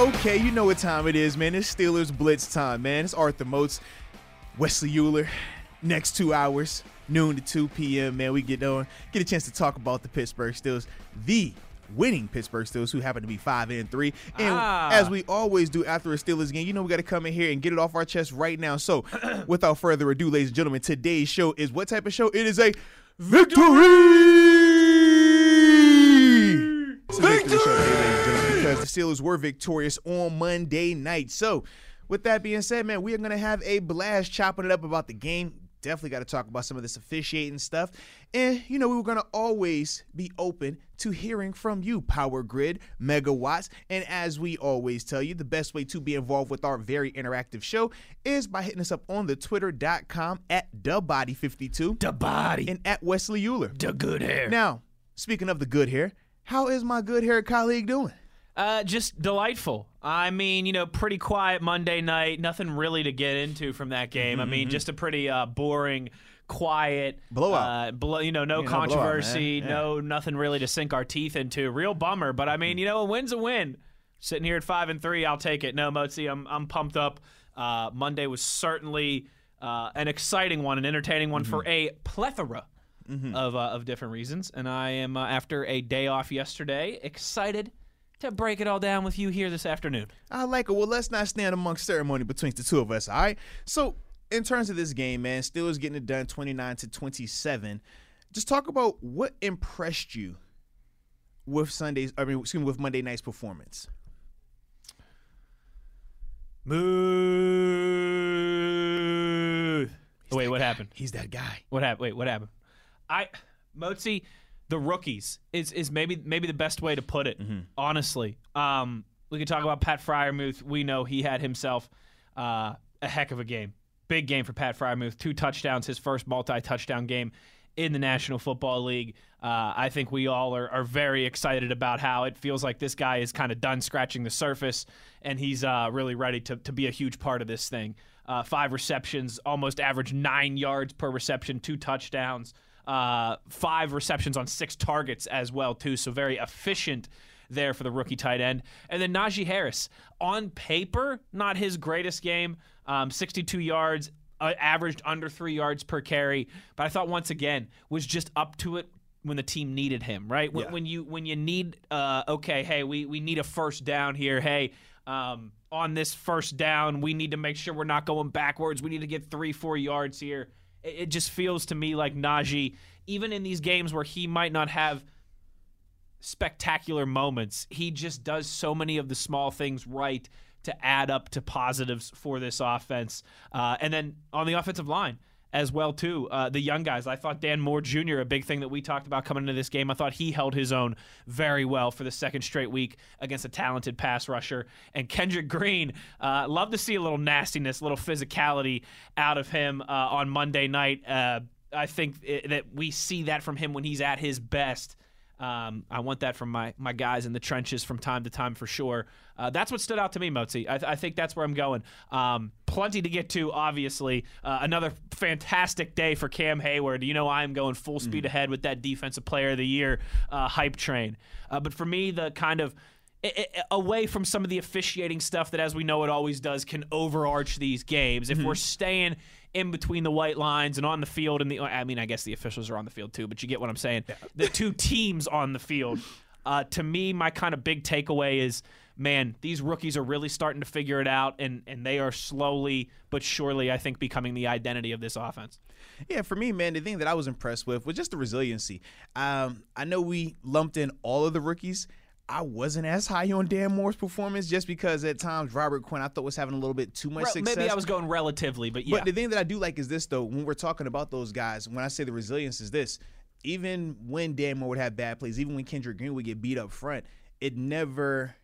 Okay, you know what time it is, man. It's Steelers Blitz time, man. It's Arthur Moats, Wesley Uhler. Next two hours, noon to 2 p.m., man, we get on, get a chance to talk about the Pittsburgh Steelers, the winning Pittsburgh Steelers, who happen to be five and three. And Ah. as we always do after a Steelers game, you know we got to come in here and get it off our chest right now. So, without further ado, ladies and gentlemen, today's show is what type of show? It is a victory. The Steelers were victorious on Monday night. So, with that being said, man, we are going to have a blast chopping it up about the game. Definitely got to talk about some of this officiating stuff. And, you know, we were going to always be open to hearing from you, Power Grid, Megawatts. And as we always tell you, the best way to be involved with our very interactive show is by hitting us up on the twitter.com at thebody52 The body. and at Wesley Uhler. the good hair. Now, speaking of the good hair, how is my good hair colleague doing? Uh, just delightful. I mean, you know, pretty quiet Monday night. Nothing really to get into from that game. I mean, just a pretty uh, boring, quiet Blowout. Uh, blow, you know, no no controversy. Yeah. no nothing really to sink our teeth into. Real bummer. But I mean, you know, a win's a win. Sitting here at five and three, I'll take it. No, Mozi, I'm I'm pumped up. Uh, Monday was certainly uh, an exciting one, an entertaining one for a plethora. Of, uh, of different reasons, and I am uh, after a day off yesterday, excited to break it all down with you here this afternoon. I like it. Well, let's not stand amongst ceremony between the two of us, all right? So, in terms of this game, man, Steelers getting it done 29 to 27. Just talk about what impressed you with Sunday's, I mean, excuse me, with Monday night's performance. Move. Oh, wait, what happened? He's that guy. What happened? Wait, what happened? I Motzi, the rookies is is maybe maybe the best way to put it. Honestly, um, we could talk about Pat Freiermuth. We know he had himself uh, a heck of a game. Big game for Pat Freiermuth. Two touchdowns, his first multi-touchdown game in the National Football League. Uh, I think we all are, are very excited about how it feels like this guy is kind of done scratching the surface, and he's uh, really ready to, to be a huge part of this thing. Uh, five receptions, almost average nine yards per reception, two touchdowns, uh, five receptions on six targets as well too. So very efficient there for the rookie tight end. And then Najee Harris, on paper, not his greatest game. Um, 62 yards, uh, averaged under three yards per carry. But I thought once again was just up to it when the team needed him. Right when, Yeah. when you when you need uh, okay, hey, we we need a first down here. Hey. Um, on this first down, we need to make sure we're not going backwards. We need to get three, four yards here. It, just feels to me like Najee, even in these games where he might not have spectacular moments. He just does so many of the small things right to add up to positives for this offense. Uh, and then on the offensive line as well too, uh, the young guys. I thought Dan Moore Jr. a big thing that we talked about coming into this game. I thought he held his own very well for the second straight week against a talented pass rusher. And Kendrick Green, uh, love to see a little nastiness, a little physicality out of him uh, on Monday night. Uh, I think i that we see that from him when he's at his best. Um, I want that from my my guys in the trenches from time to time for sure. Uh, that's what stood out to me, Motzi. I, I think that's where I'm going. Um, plenty to get to, obviously. Uh, another fantastic day for Cam Heyward. You know, I am going full speed ahead with that Defensive Player of the Year uh, hype train. Uh, but for me, the kind of i- i- away from some of the officiating stuff that, as we know, it always does, can overarch these games. If we're staying in between the white lines and on the field, and the I mean, I guess the officials are on the field too, but you get what I'm saying. The two teams on the field. Uh, to me, my kind of big takeaway is, man, these rookies are really starting to figure it out, and and they are slowly but surely, I think, becoming the identity of this offense. Yeah, for me, man, the thing that I was impressed with was just the resiliency. Um, I know we lumped in all of the rookies. I wasn't as high on Dan Moore's performance just because at times Robert Quinn I thought was having a little bit too much Rel- success. Maybe I was going relatively, but yeah. But the thing that I do like is this though, when we're talking about those guys, when I say the resilience is this, even when Dan Moore would have bad plays, even when Kendrick Green would get beat up front, it never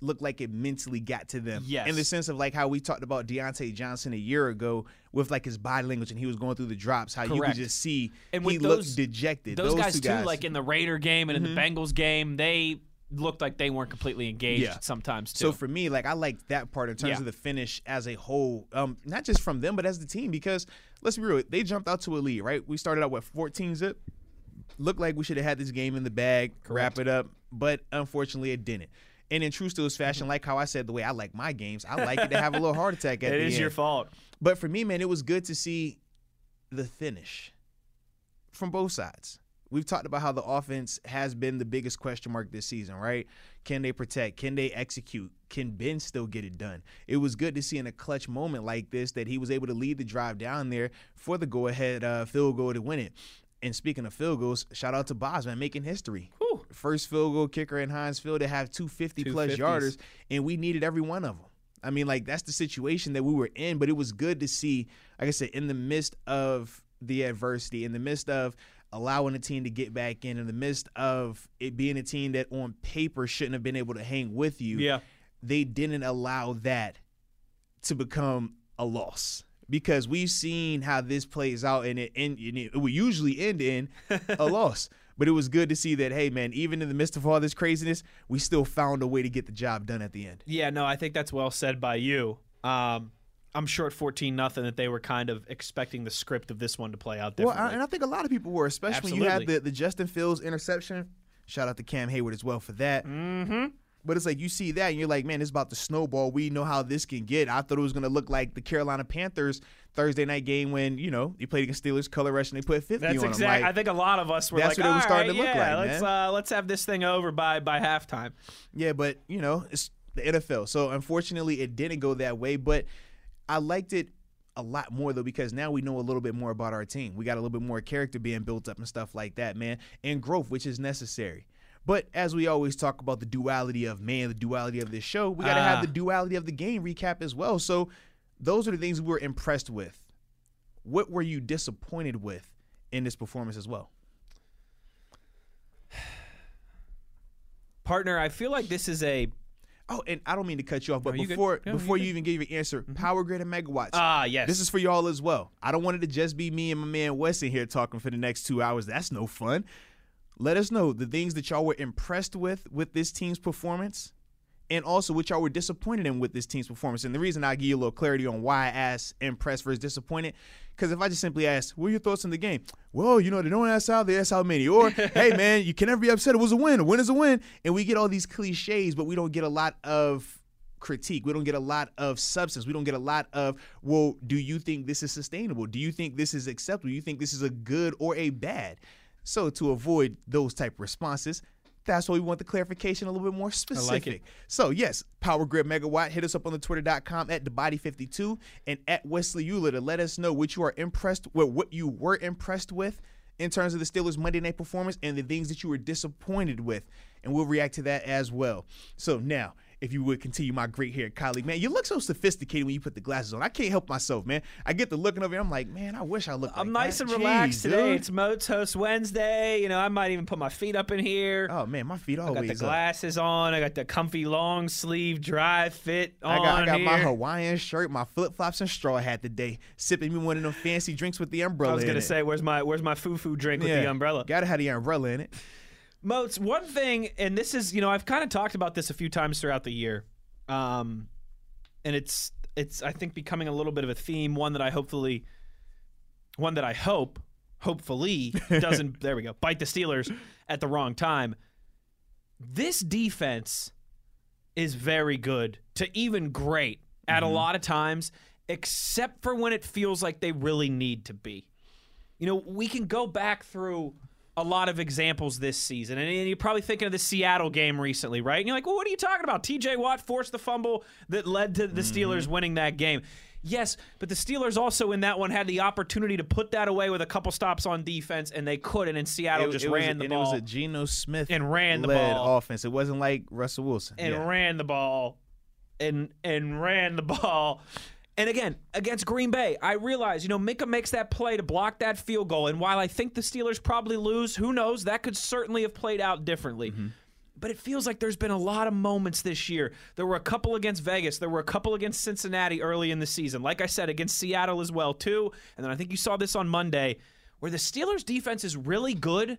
looked like it mentally got to them. Yes. In the sense of like how we talked about Diontae Johnson a year ago with like his body language and he was going through the drops, how you could just see And he with looked those- dejected. Those, guys two too, like in the Raider game and in the mm-hmm. Bengals game, they looked like they weren't completely engaged Yeah. sometimes too. So for me, like I like that part in terms Yeah. of the finish as a whole, um, not just from them, but as the team. Because let's be real, they jumped out to a lead, right? We started out with 14 zip. Looked like we should have had this game in the bag, wrap it up, but unfortunately it didn't. And in true Steelers fashion, like how I said, the way I like my games, I like it to have a little heart attack at it the is end. your fault. But for me, man, it was good to see the finish from both sides. We've talked about how the offense has been the biggest question mark this season, right? Can they protect? Can they execute? Can Ben still get it done? It was good to see in a clutch moment like this that he was able to lead the drive down there for the go ahead uh, field goal to win it. And speaking of field goals, shout out to Boswell making history. Whew. First field goal kicker in Field to have two 50 plus 250s. yarders, and we needed every one of them. I mean, like that's the situation that we were in, but it was good to see, like I said, in the midst of the adversity, in the midst of allowing a team to get back in, in the midst of it being a team that on paper shouldn't have been able to hang with you. Yeah. They didn't allow that to become a loss. Because we've seen how this plays out, and it, and it will usually end in a loss. But it was good to see that, hey, man, even in the midst of all this craziness, we still found a way to get the job done at the end. Yeah, no, I think that's well said by you. Um, I'm sure at 14 nothing that they were kind of expecting the script of this one to play out Well, differently. I, and I think a lot of people were, especially when you had the, the Justin Fields interception. Shout out to Cam Heyward as well for that. Mm-hmm. But it's like you see that and you're like, man, it's about to snowball. We know how this can get. I thought it was going to look like the Carolina Panthers Thursday night game when you know you played against Steelers color rush and they put 50 That's on exact. them. Like, I think a lot of us were That's like, what it was starting right, to look yeah, like, let's man." uh, let's have this thing over by by halftime. Yeah, but you know, it's the NFL. So unfortunately, it didn't go that way. But I liked it a lot more though because now we know a little bit more about our team. We got a little bit more character being built up and stuff like that, man, and growth, which is necessary. But as we always talk about the duality of man, the duality of this show, we got to Ah. have the duality of the game recap as well. So those are the things we were impressed with. What were you disappointed with in this performance as well? Partner, I feel like this is a Oh, and I don't mean to cut you off, but No, you before No, you before you good. even give your answer, power grid and megawatts. ah yes. This is for y'all as well. I don't want it to just be me and my man Wes in here talking for the next two hours. That's no fun. Let us know the things that y'all were impressed with with this team's performance, and also what y'all were disappointed in with this team's performance. And the reason I give you a little clarity on why I asked impressed versus disappointed, because if I just simply ask, "What are your thoughts on the game?" Well, you know they don't ask how, they ask how many. Or, "Hey man, you can never be upset. It was a win. A win is a win." And we get all these cliches, but we don't get a lot of critique. We don't get a lot of substance. We don't get a lot of, well, do you think this is sustainable? Do you think this is acceptable? Do you think this is a good or a bad? So to avoid those type responses, that's why we want the clarification a little bit more specific. Like So yes, Power Grid Megawatt, hit us up on the twitter.com at the body 52 and at Wesley Uhler to let us know what you are impressed with, what you were impressed with in terms of the Steelers Monday night performance and the things that you were disappointed with. And we'll react to that as well. So now, if you would continue my great hair colleague, man, you look so sophisticated when you put the glasses on. I can't help myself, man. I get the looking over here. I'm like, man, I wish I looked I'm like nice that. and relaxed Jeez, today. dude. It's Moats Host Wednesday. You know, I might even put my feet up in here. Oh man, my feet always. I got the always up. glasses on. I got the comfy long sleeve dry fit on I got, I got my. Hawaiian shirt, my flip flops, and straw hat today. Sipping me one of them fancy drinks with the umbrella. I was gonna it. say, where's my where's my foo foo drink with the umbrella? Gotta have the umbrella in it. Moats, one thing, and this is, you know, I've kind of talked about this a few times throughout the year, um, and it's it's I think becoming a little bit of a theme, one that I hopefully, one that I hope, hopefully doesn't. there we go, bite the Steelers at the wrong time. This defense is very good to even great at a lot of times, except for when it feels like they really need to be. You know, we can go back through a lot of examples this season, and, and you're probably thinking of the Seattle game recently, right? And you're like, well, what are you talking about? TJ Watt forced the fumble that led to the mm-hmm. Steelers winning that game. Yes, but the Steelers also in that one had the opportunity to put that away with a couple stops on defense, and they couldn't. And Seattle It- just it was, ran the and ball it was a Geno Smith And ran the led ball. offense. It wasn't like Russell Wilson. and Yeah. ran the ball, and and ran the ball. And again, against Green Bay, I realize, you know, Minkah makes that play to block that field goal. And while I think the Steelers probably lose, who knows? That could certainly have played out differently. Mm-hmm. But it feels like there's been a lot of moments this year. There were a couple against Vegas. There were a couple against Cincinnati early in the season. Like I said, against Seattle as well, too. And then I think you saw this on Monday, where the Steelers' defense is really good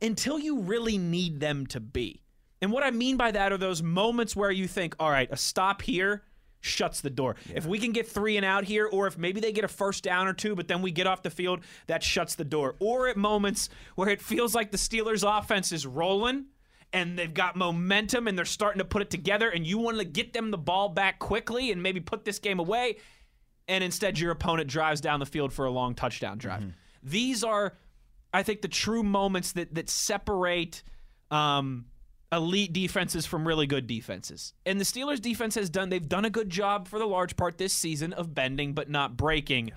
until you really need them to be. And what I mean by that are those moments where you think, all right, a stop here shuts the door. If we can get three and out here, or if maybe they get a first down or two, but then we get off the field, that shuts the door. Or at moments where it feels like the Steelers' offense is rolling and they've got momentum and they're starting to put it together, and you want to get them the ball back quickly and maybe put this game away, and instead your opponent drives down the field for a long touchdown drive. These are, I think, the true moments that that separate um, elite defenses from really good defenses. And the Steelers' defense has done they've done a good job for the large part this season of bending but not breaking.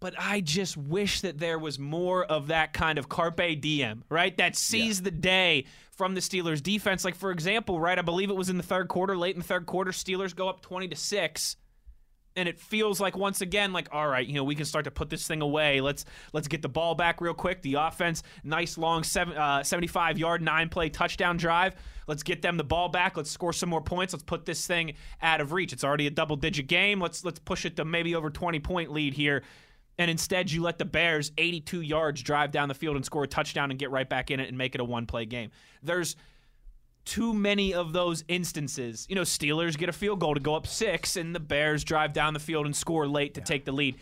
But I just wish that there was more of that kind of carpe diem, right? That seize the day from the Steelers defense. Like for example, right, I believe it was in the third quarter, late in the third quarter, Steelers go up 20 to 6 and it feels like once again like all right you know we can start to put this thing away. Let's let's get the ball back real quick. The offense nice long seven, uh, 75 yard nine play touchdown drive. Let's get them the ball back. Let's score some more points. Let's put this thing out of reach. It's already a double digit game. Let's let's push it to maybe over 20 point lead here. And instead you let the bears 82 yards drive down the field and score a touchdown and get right back in it and make it a one play game. There's too many of those instances. You know, Steelers get a field goal to go up six, and the Bears drive down the field and score late to take the lead.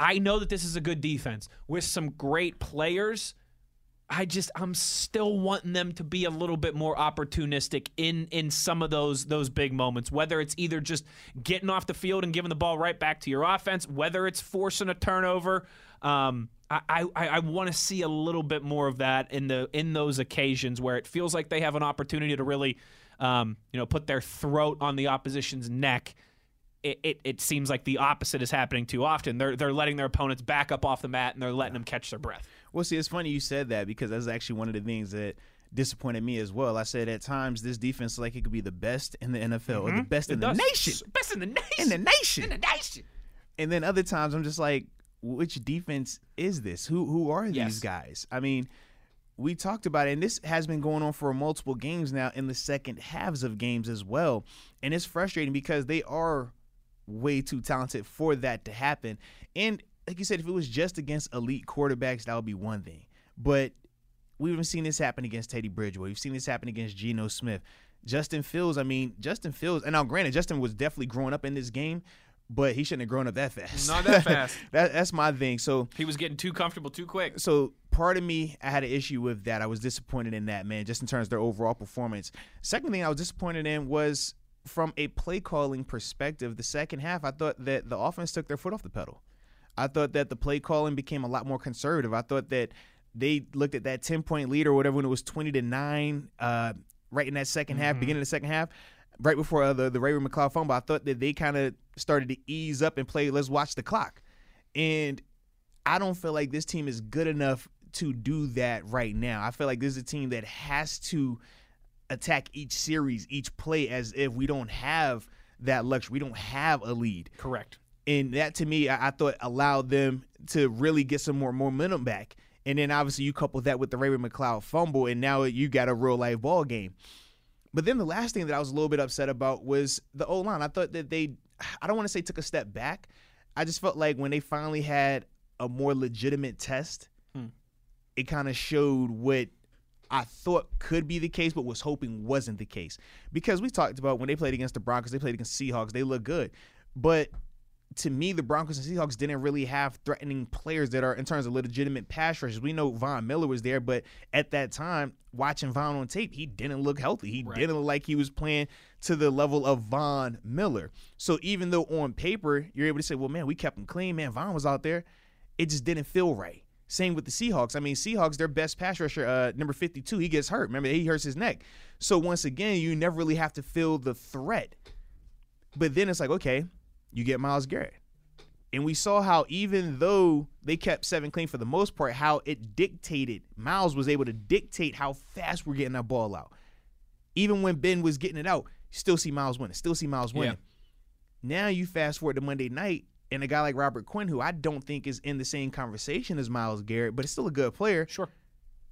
I know that this is a good defense with some great players. I just I'm still wanting them to be a little bit more opportunistic in in some of those those big moments. Whether it's either just getting off the field and giving the ball right back to your offense, whether it's forcing a turnover. Um, I I, I want to see a little bit more of that in the in those occasions where it feels like they have an opportunity to really, um, you know, put their throat on the opposition's neck. It, it, it seems like the opposite is happening too often. They're they're letting their opponents back up off the mat and they're letting them catch their breath. Well, see, it's funny you said that because that's actually one of the things that disappointed me as well. I said at times this defense like it could be the best in the NFL or the best in Mm-hmm. The nation. Best in the nation. In the nation. In the nation. And then other times I'm just like, which defense is this? Who who are these Yes. guys? I mean, we talked about it, and this has been going on for multiple games now in the second halves of games as well. And it's frustrating because they are way too talented for that to happen. And like you said, if it was just against elite quarterbacks, that would be one thing. But we've even seen this happen against Teddy Bridgewater. We've seen this happen against Geno Smith. Justin Fields, I mean, Justin Fields, and now granted, Justin was definitely growing up in this game, but he shouldn't have grown up that fast. Not that fast. that, that's my thing. So He was getting too comfortable too quick. so part of me I had an issue with that. I was disappointed in that, man, just in terms of their overall performance. Second thing I was disappointed in was from a play calling perspective, the second half, I thought that the offense took their foot off the pedal. I thought that the play calling became a lot more conservative. I thought that they looked at that 10 point lead or whatever when it was 20 to 9 uh, right in that 2nd half, beginning of the second half, right before uh, the, the Ray McCloud fumble. I thought that they kind of started to ease up and play, let's watch the clock. And I don't feel like this team is good enough to do that right now. I feel like this is a team that has to attack each series, each play as if we don't have that luxury. We don't have a lead. Correct. And that to me, I, I thought allowed them to really get some more momentum back. And then obviously you couple that with the Ray McCloud fumble, and now you got a real life ball game. But then the last thing that I was a little bit upset about was the O line. I thought that they, I don't want to say took a step back. I just felt like when they finally had a more legitimate test, hmm. it kind of showed what I thought could be the case, but was hoping wasn't the case. Because we talked about when they played against the Broncos, they played against Seahawks, they look good. But to me, the Broncos and Seahawks didn't really have threatening players that are in terms of legitimate pass rushers. We know Von Miller was there, but at that time, watching Von on tape, he didn't look healthy. He didn't look like he was playing to the level of Von Miller. So even though on paper you're able to say, "Well, man, we kept him clean, man, Von was out there," it just didn't feel right. Same with the Seahawks. I mean, Seahawks, their best pass rusher, uh, number 52, he gets hurt. Remember, he hurts his neck. So once again, you never really have to feel the threat. But then it's like, okay, you get Myles Garrett. And we saw how even though they kept seven clean for the most part, how it dictated. Myles was able to dictate how fast we're getting that ball out. Even when Ben was getting it out, still see Myles winning. Still see Myles winning. Now you fast forward to Monday night, and a guy like Robert Quinn, who I don't think is in the same conversation as Myles Garrett, but is still a good player. Sure.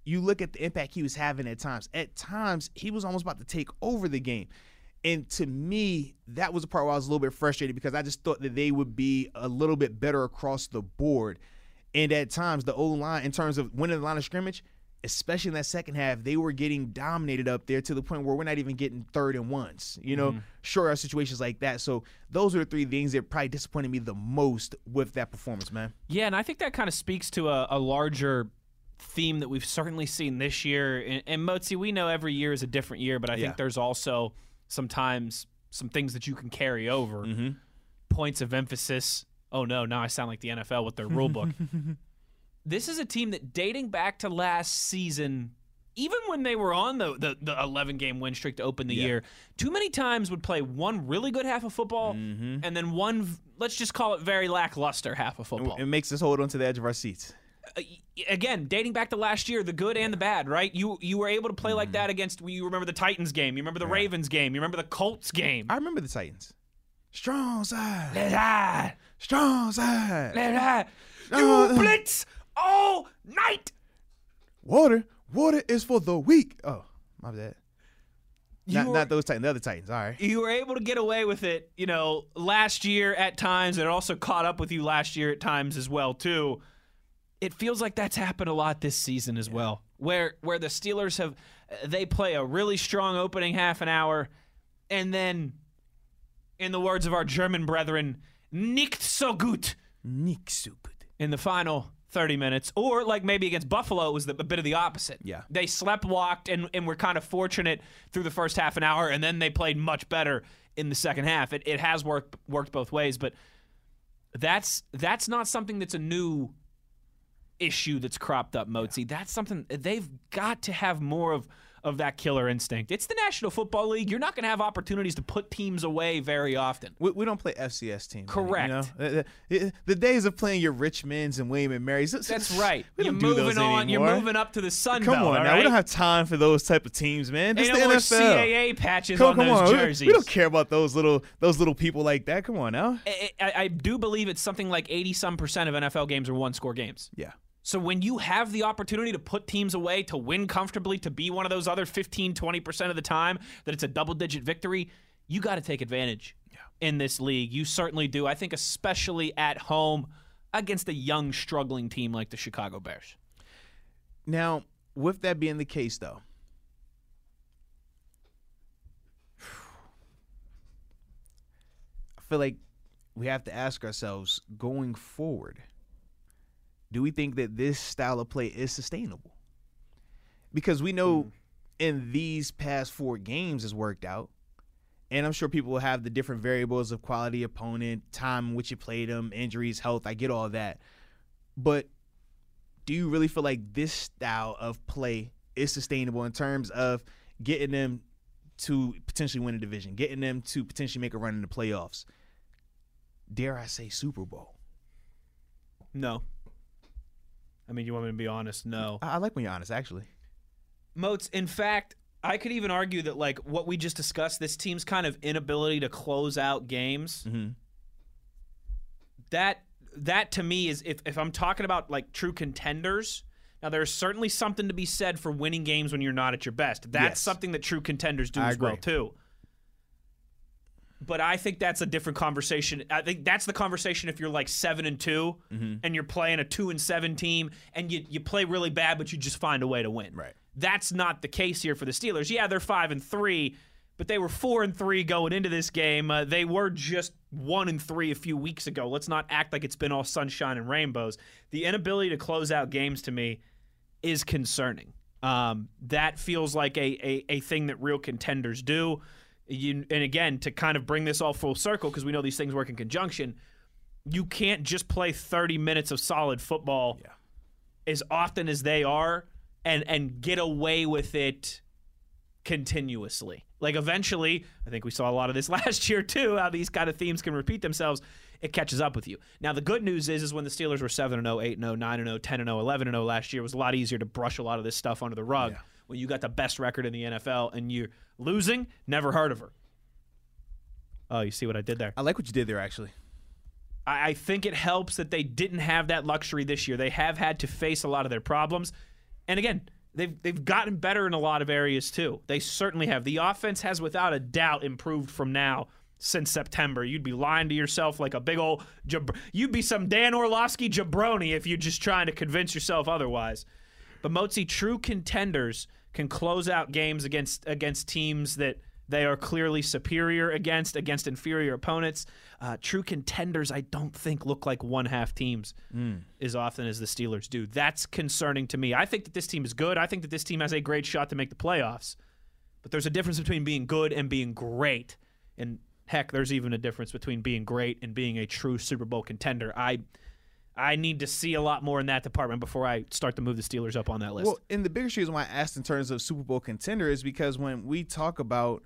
You look at the impact he was having at times. At times, he was almost about to take over the game. And to me, that was the part where I was a little bit frustrated because I just thought that they would be a little bit better across the board. And at times, the O line, in terms of winning the line of scrimmage, especially in that second half, they were getting dominated up there to the point where we're not even getting third and ones, you know, mm-hmm. short of situations like that. So those are the three things that probably disappointed me the most with that performance, man. Yeah, and I think that kind of speaks to a, a larger theme that we've certainly seen this year. And, and Motzi, we know every year is a different year, but I Yeah. think there's also sometimes some things that you can carry over. Mm-hmm. Points of emphasis. Oh no, now I sound like the NFL with their rule book. this is a team that dating back to last season, even when they were on the, the, the 11 game win streak to open the Yeah. year, too many times would play one really good half of football Mm-hmm. and then one, let's just call it very lackluster half of football. It makes us hold on to the edge of our seats. Uh, again, dating back to last year, the good and the bad, right? You you were able to play Mm-hmm. like that against. You remember the Titans game. You remember the Ravens game. You remember the Colts game. I remember the Titans. Strong side. Let I, Strong side. let I, Uh, you blitz all night. Water. Water is for the weak. Oh, my bad. Not, were, not those Titans. The other Titans. All right. you were able to get away with it, you know, last year at times. and It also caught up with you last year at times as well too. It feels like that's happened a lot this season as well, where where the Steelers have they play a really strong opening half an hour, and then, in the words of our German brethren, nicht so gut Nicht so gut. in the final 30 minutes. Or like maybe against Buffalo, it was the, a bit of the opposite. Yeah. They slept walked and, and were kind of fortunate through the first half an hour, and then they played much better in the second half. It, it has worked worked both ways, but that's that's not something that's a new issue that's cropped up, Mozi. That's something they've got to have more of of that killer instinct. It's the National Football League. You're not going to have opportunities to put teams away very often. We, we don't play FCS teams. Correct. You know? Uh, uh, the, the- the days of playing your Richmonds and William and Marys. That's right. We you're don't do moving those on. You're moving up to the Sun Come Belt. on now. right? We don't have time for those type of teams, man. This Ain't is no the NFL. CAA patches Come, on come those on. We- We don't care about those little those little people like that. Come on now. I, I, I do believe it's something like 80 some percent of NFL games are one score games. Yeah. So when you have the opportunity to put teams away, to win comfortably, to be one of those other 15, 20% of the time that it's a double digit victory, you got to take advantage yeah. in this league. You certainly do. I think, especially at home against a young, struggling team like the Chicago Bears. Now, with that being the case, though, I feel like we have to ask ourselves going forward do we think that this style of play is sustainable? Because we know hmm. in these past four games has worked out. And I'm sure people will have the different variables of quality opponent, time in which you played them, injuries, health. I get all that. But do you really feel like this style of play is sustainable in terms of getting them to potentially win a division, getting them to potentially make a run in the playoffs? Dare I say Super Bowl? No. I mean, you want me to be honest? No. I, I like when you're honest, actually. Moats, in fact, I could even argue that like what we just discussed, this team's kind of inability to close out games. Mm-hmm. That that to me is if, if I'm talking about like true contenders. Now there's certainly something to be said for winning games when you're not at your best. That's Yes. something that true contenders do I as well too. But I think that's a different conversation. I think that's the conversation if you're like seven and 2 Mm-hmm. and you're playing a two and seven team and you, you play really bad, but you just find a way to win. Right. That's not the case here for the Steelers. Yeah, they're five and three, but they were four and three going into this game. Uh, they were just one and three a few weeks ago. Let's not act like it's been all sunshine and rainbows. The inability to close out games to me is concerning. Um, that feels like a, a a thing that real contenders do. You, and again, to kind of bring this all full circle, because we know these things work in conjunction, you can't just play 30 minutes of solid football Yeah. as often as they are and and get away with it continuously. Like eventually, I think we saw a lot of this last year too. How these kind of themes can repeat themselves. It catches up with you. Now the good news is, is when the Steelers were seven and 0, 8 and 0, 9 and 0, 10 and 0, 11 and 0 last year, it was a lot easier to brush a lot of this stuff under the rug. Yeah. When you got the best record in the NFL and you're losing, never heard of her. Oh, you see what I did there? I like what you did there, actually. I I think it helps that they didn't have that luxury this year. They have had to face a lot of their problems. And again, they've they've gotten better in a lot of areas too. They certainly have. The offense has without a doubt improved from now since September. You'd be lying to yourself like a big old jab- you'd be some Dan Orlovsky jabroni if you're just trying to convince yourself otherwise. But Motzi, true contenders can close out games against against teams that they are clearly superior against, against inferior opponents. Uh, true contenders, I don't think, look like one half teams as often as the Steelers do. That's concerning to me. I think that this team is good. I think that this team has a great shot to make the playoffs. But there's a difference between being good and being great. And heck, there's even a difference between being great and being a true Super Bowl contender. I I need to see a lot more in that department before I start to move the Steelers up on that list. Well, and the biggest reason why I asked in terms of Super Bowl contender is because when we talk about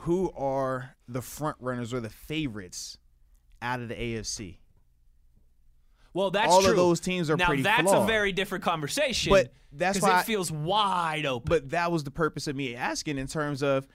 who are the front runners or the favorites out of the AFC, Well, that's All of true. those teams are now, pretty that's flawed. a very different conversation. But that's why it feels wide open. but that was the purpose of me asking in terms of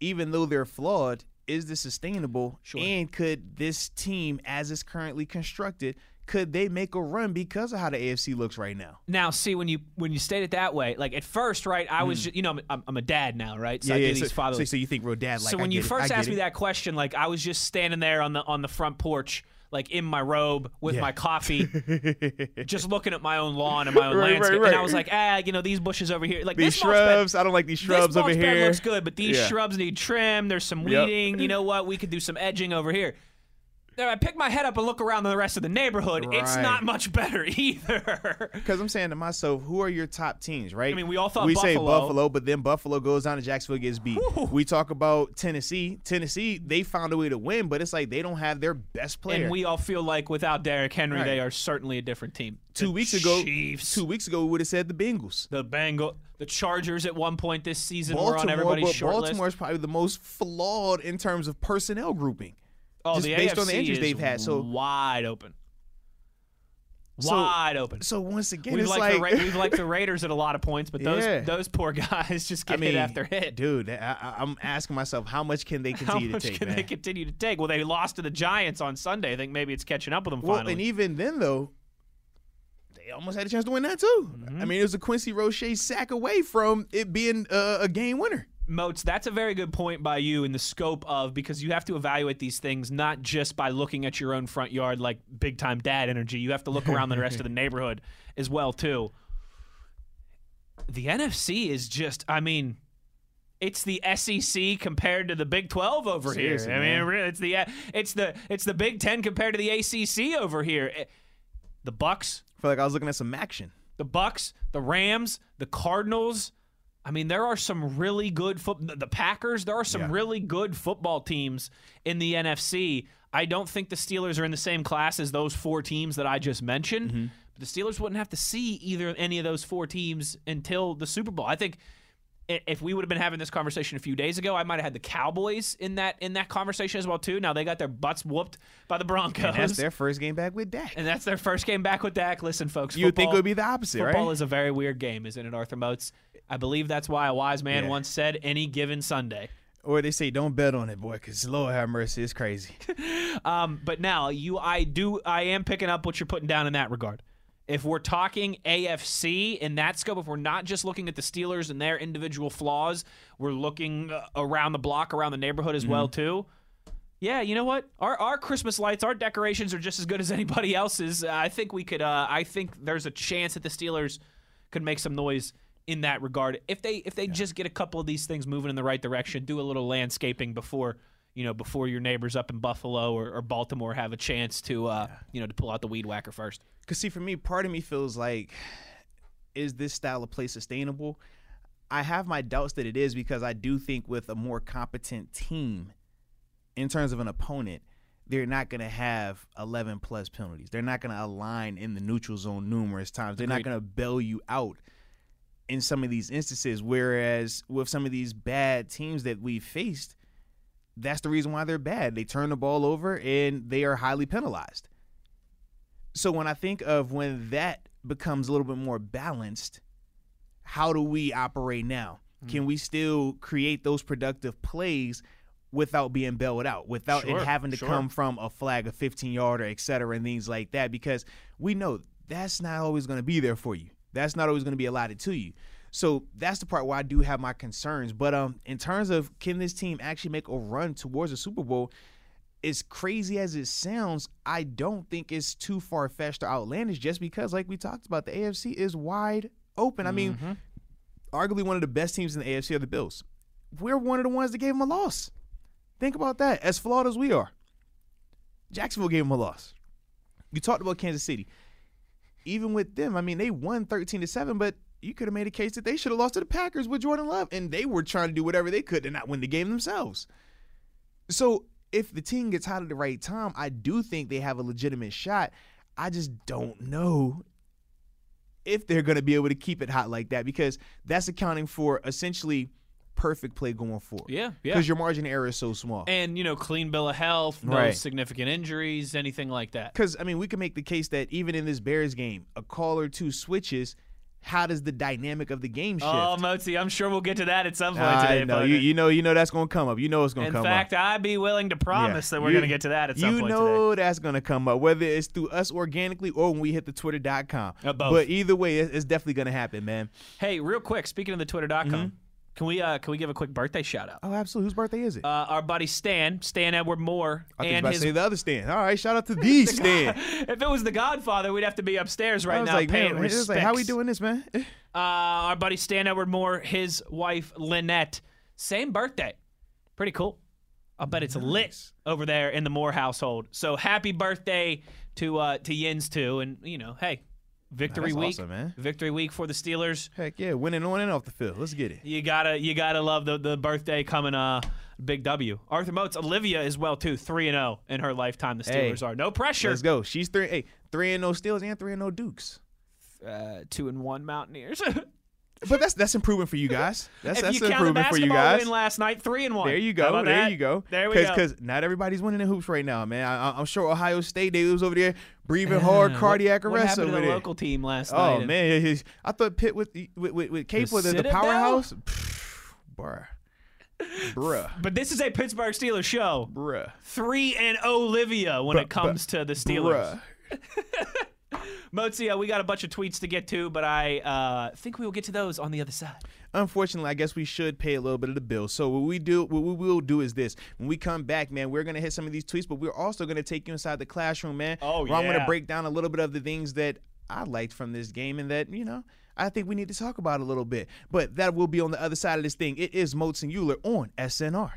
even though they're flawed, is this sustainable? Sure. And could this team, as it's currently constructed, could they make a run because of how the AFC looks right now? now, see when you when you state it that way, like at first, right? I was, ju- you know, I'm, I'm, a dad now, right? So I do so, these so, so you think real dad like so when you it, first asked get me that question, like I was just standing there on the on the front porch, like in my robe with Yeah. my coffee, just looking at my own lawn and my own Right, right, landscape, and I was like, ah, you know, these bushes over here, like these mulch bed- shrubs, I don't like these shrubs over here. looks good, but these Yeah. shrubs need trim. There's some Yep. weeding. You know what? We could do some edging over here. I pick my head up and look around the rest of the neighborhood. It's not much better either. Because I'm saying to myself, who are your top teams, right? I mean, we all thought we say Buffalo. Buffalo, but then Buffalo goes down and Jacksonville, gets beat. Whew. We talk about Tennessee. Tennessee, they found a way to win, but it's like they don't have their best player. and we all feel like without Derrick Henry, Right. they are certainly a different team. two The weeks ago, Chiefs, two weeks ago, we would have said the Bengals. the Bengal, the Chargers at one point this season were on Baltimore, everybody's short Baltimore is probably the most flawed in terms of personnel grouping. Oh, just the based AFC on the injuries is they've had, so- wide open, So- wide open. So once again, We've it's liked, like, the Ra- we've liked the Raiders at a lot of points, but those Yeah. those poor guys just I get mean, hit after hit. dude, I, I- I'm asking myself, how much can they continue to take? can man? they continue to take? Well, they lost to the Giants on Sunday. I think maybe it's catching up with them Well, finally. and even then though, they almost had a chance to win that too. Mm-hmm. I mean, it was a Quincy Roche sack away from it being uh, a game winner. Moats, that's a very good point by you in the scope of because you have to evaluate these things not just by looking at your own front yard like big time dad energy. You have to look around the rest of the neighborhood as well too. The NFC is just, I mean, it's the SEC compared to the Big 12 over Seriously, here. I mean, it's the it's the it's the Big 10 compared to the ACC over here. Eh, The Bucks, I feel like I was looking at some action. the Bucks, the Rams, the Cardinals. I mean, there are some really good foot. The Packers. There are some Yeah. really good football teams in the NFC. I don't think the Steelers are in the same class as those four teams that I just mentioned. Mm-hmm. But the Steelers wouldn't have to see either any of those four teams until the Super Bowl. I think if we would have been having this conversation a few days ago, I might have had the Cowboys in that in that conversation as well too. Now they got their butts whooped by the Broncos. And that's their first game back with Dak. And that's their first game back with Dak. Listen, folks, You would think it would be the opposite, Football right? is a very weird game, isn't it, Arthur Moats? I believe that's why a wise man Yeah. once said, "Any given Sunday." Or they say, don't bet on it, boy, because Lord have mercy, it's crazy. Um, but now you, I do, I am picking up what you're putting down in that regard. If we're talking AFC in that scope, if we're not just looking at the Steelers and their individual flaws, we're looking uh, around the block, around the neighborhood as well too. Yeah, you know what? Our our Christmas lights, our decorations are just as good as anybody else's. I think we could. Uh, I think there's a chance that the Steelers could make some noise in that regard if they if they just get a couple of these things moving in the right direction. Do a little landscaping before you know before your neighbors up in Buffalo or, or Baltimore have a chance to uh, you know to pull out the weed whacker first. Because, see, for me, part of me feels like, is this style of play sustainable? I have my doubts that it is because I do think with a more competent team, in terms of an opponent, they're not going to have 11 plus penalties. They're not going to align in the neutral zone numerous times. They're not going to bail you out. In some of these instances. Whereas with some of these bad teams that we've faced, that's the reason why they're bad. They turn the ball over and they are highly penalized. So when I think of when that becomes a little bit more balanced, how do we operate now? Hmm. Can we still create those productive plays without being bailed out, without Sure, it having to sure. come from a flag, a 15 yarder, et cetera, and things like that? Because we know that's not always going to be there for you. That's not always going to be allotted to you. So that's the part where I do have my concerns. But um, in terms of can this team actually make a run towards a Super Bowl? as crazy as it sounds, I don't think it's too far fetched or outlandish just because, like we talked about, the AFC is wide open. I mean, arguably one of the best teams in the AFC are the Bills. We're one of the ones that gave them a loss. Think about that. As flawed as we are, Jacksonville gave them a loss. You talked about Kansas City. Even with them, I mean, they won 13 to 7, but you could have made a case that they should have lost to the Packers with Jordan Love, and they were trying to do whatever they could to not win the game themselves. So if the team gets hot at the right time, I do think they have a legitimate shot. I just don't know if they're going to be able to keep it hot like that because that's accounting for essentially perfect play going forward. Yeah, yeah. Because your margin error is so small. And you know, clean bill of health, no Right. significant injuries, anything like that. Because I mean, we can make the case that even in this Bears game, a call or two switches. How does the dynamic of the game shift? Oh, Motzi, I'm sure we'll get to that at some point I today. know you, you know you know that's going to come up. You know it's going to come fact, up. In fact, I'd be willing to promise Yeah. that we're going to get to that at some you point know that's going to come up, whether it's through us organically or when we hit the twitter.com. Uh, both. But either way, it's definitely going to happen, man. Hey, real quick, speaking of the Twitter.com, Mm-hmm. Can we uh, can we give a quick birthday shout out? Oh, absolutely. Whose birthday is it? Uh, our buddy Stan, Stan Edward Moore, I think and about his. to say the other Stan. All right, shout out to the Stan. if it was the Godfather, we'd have to be upstairs right I was now like, paying man, was like, how we doing this, man? Uh, our buddy Stan Edward Moore, his wife Lynette, same birthday. Pretty cool. I bet it's lit over there in the Moore household. So happy birthday to uh, to Yins too, and you know, hey, victory That's week, awesome, man. victory week for the Steelers. Heck yeah, winning on and off the field. Let's get it. You gotta you gotta love the the birthday coming. Uh, big W. Arthur Moats, Olivia as well too, three and zero in her lifetime. The Hey, Steelers are no pressure. Let's go. She's three. Hey, three and no Steelers and three and no Dukes. Uh, two and one Mountaineers. But that's that's improvement for you guys. That's if that's you an improvement for you guys. win last night, three and one. There you go. There that? you go. There we go. Because not everybody's winning the hoops right now, man. I, I'm sure Ohio State they was over there breathing hard, cardiac what, what arrest happened over to the there. local team last oh, night? Oh man, I thought Pitt with with with, with Cape The was the, the powerhouse. Bruh, bruh, But this is a Pittsburgh Steelers show. bruh, Three and Olivia when it But- comes to the Steelers. Motzi, uh, we got a bunch of tweets to get to, but I uh, think we will get to those on the other side. Unfortunately, I guess we should pay a little bit of the bill. So what we do, what we will do is this: when we come back, man, we're gonna hit some of these tweets, but we're also gonna take you inside the classroom, man. Oh, where I'm gonna break down a little bit of the things that I liked from this game, and that you know. I think we need to talk about a little bit, but that will be on the other side of this thing. It is Moats and Uhler on SNR.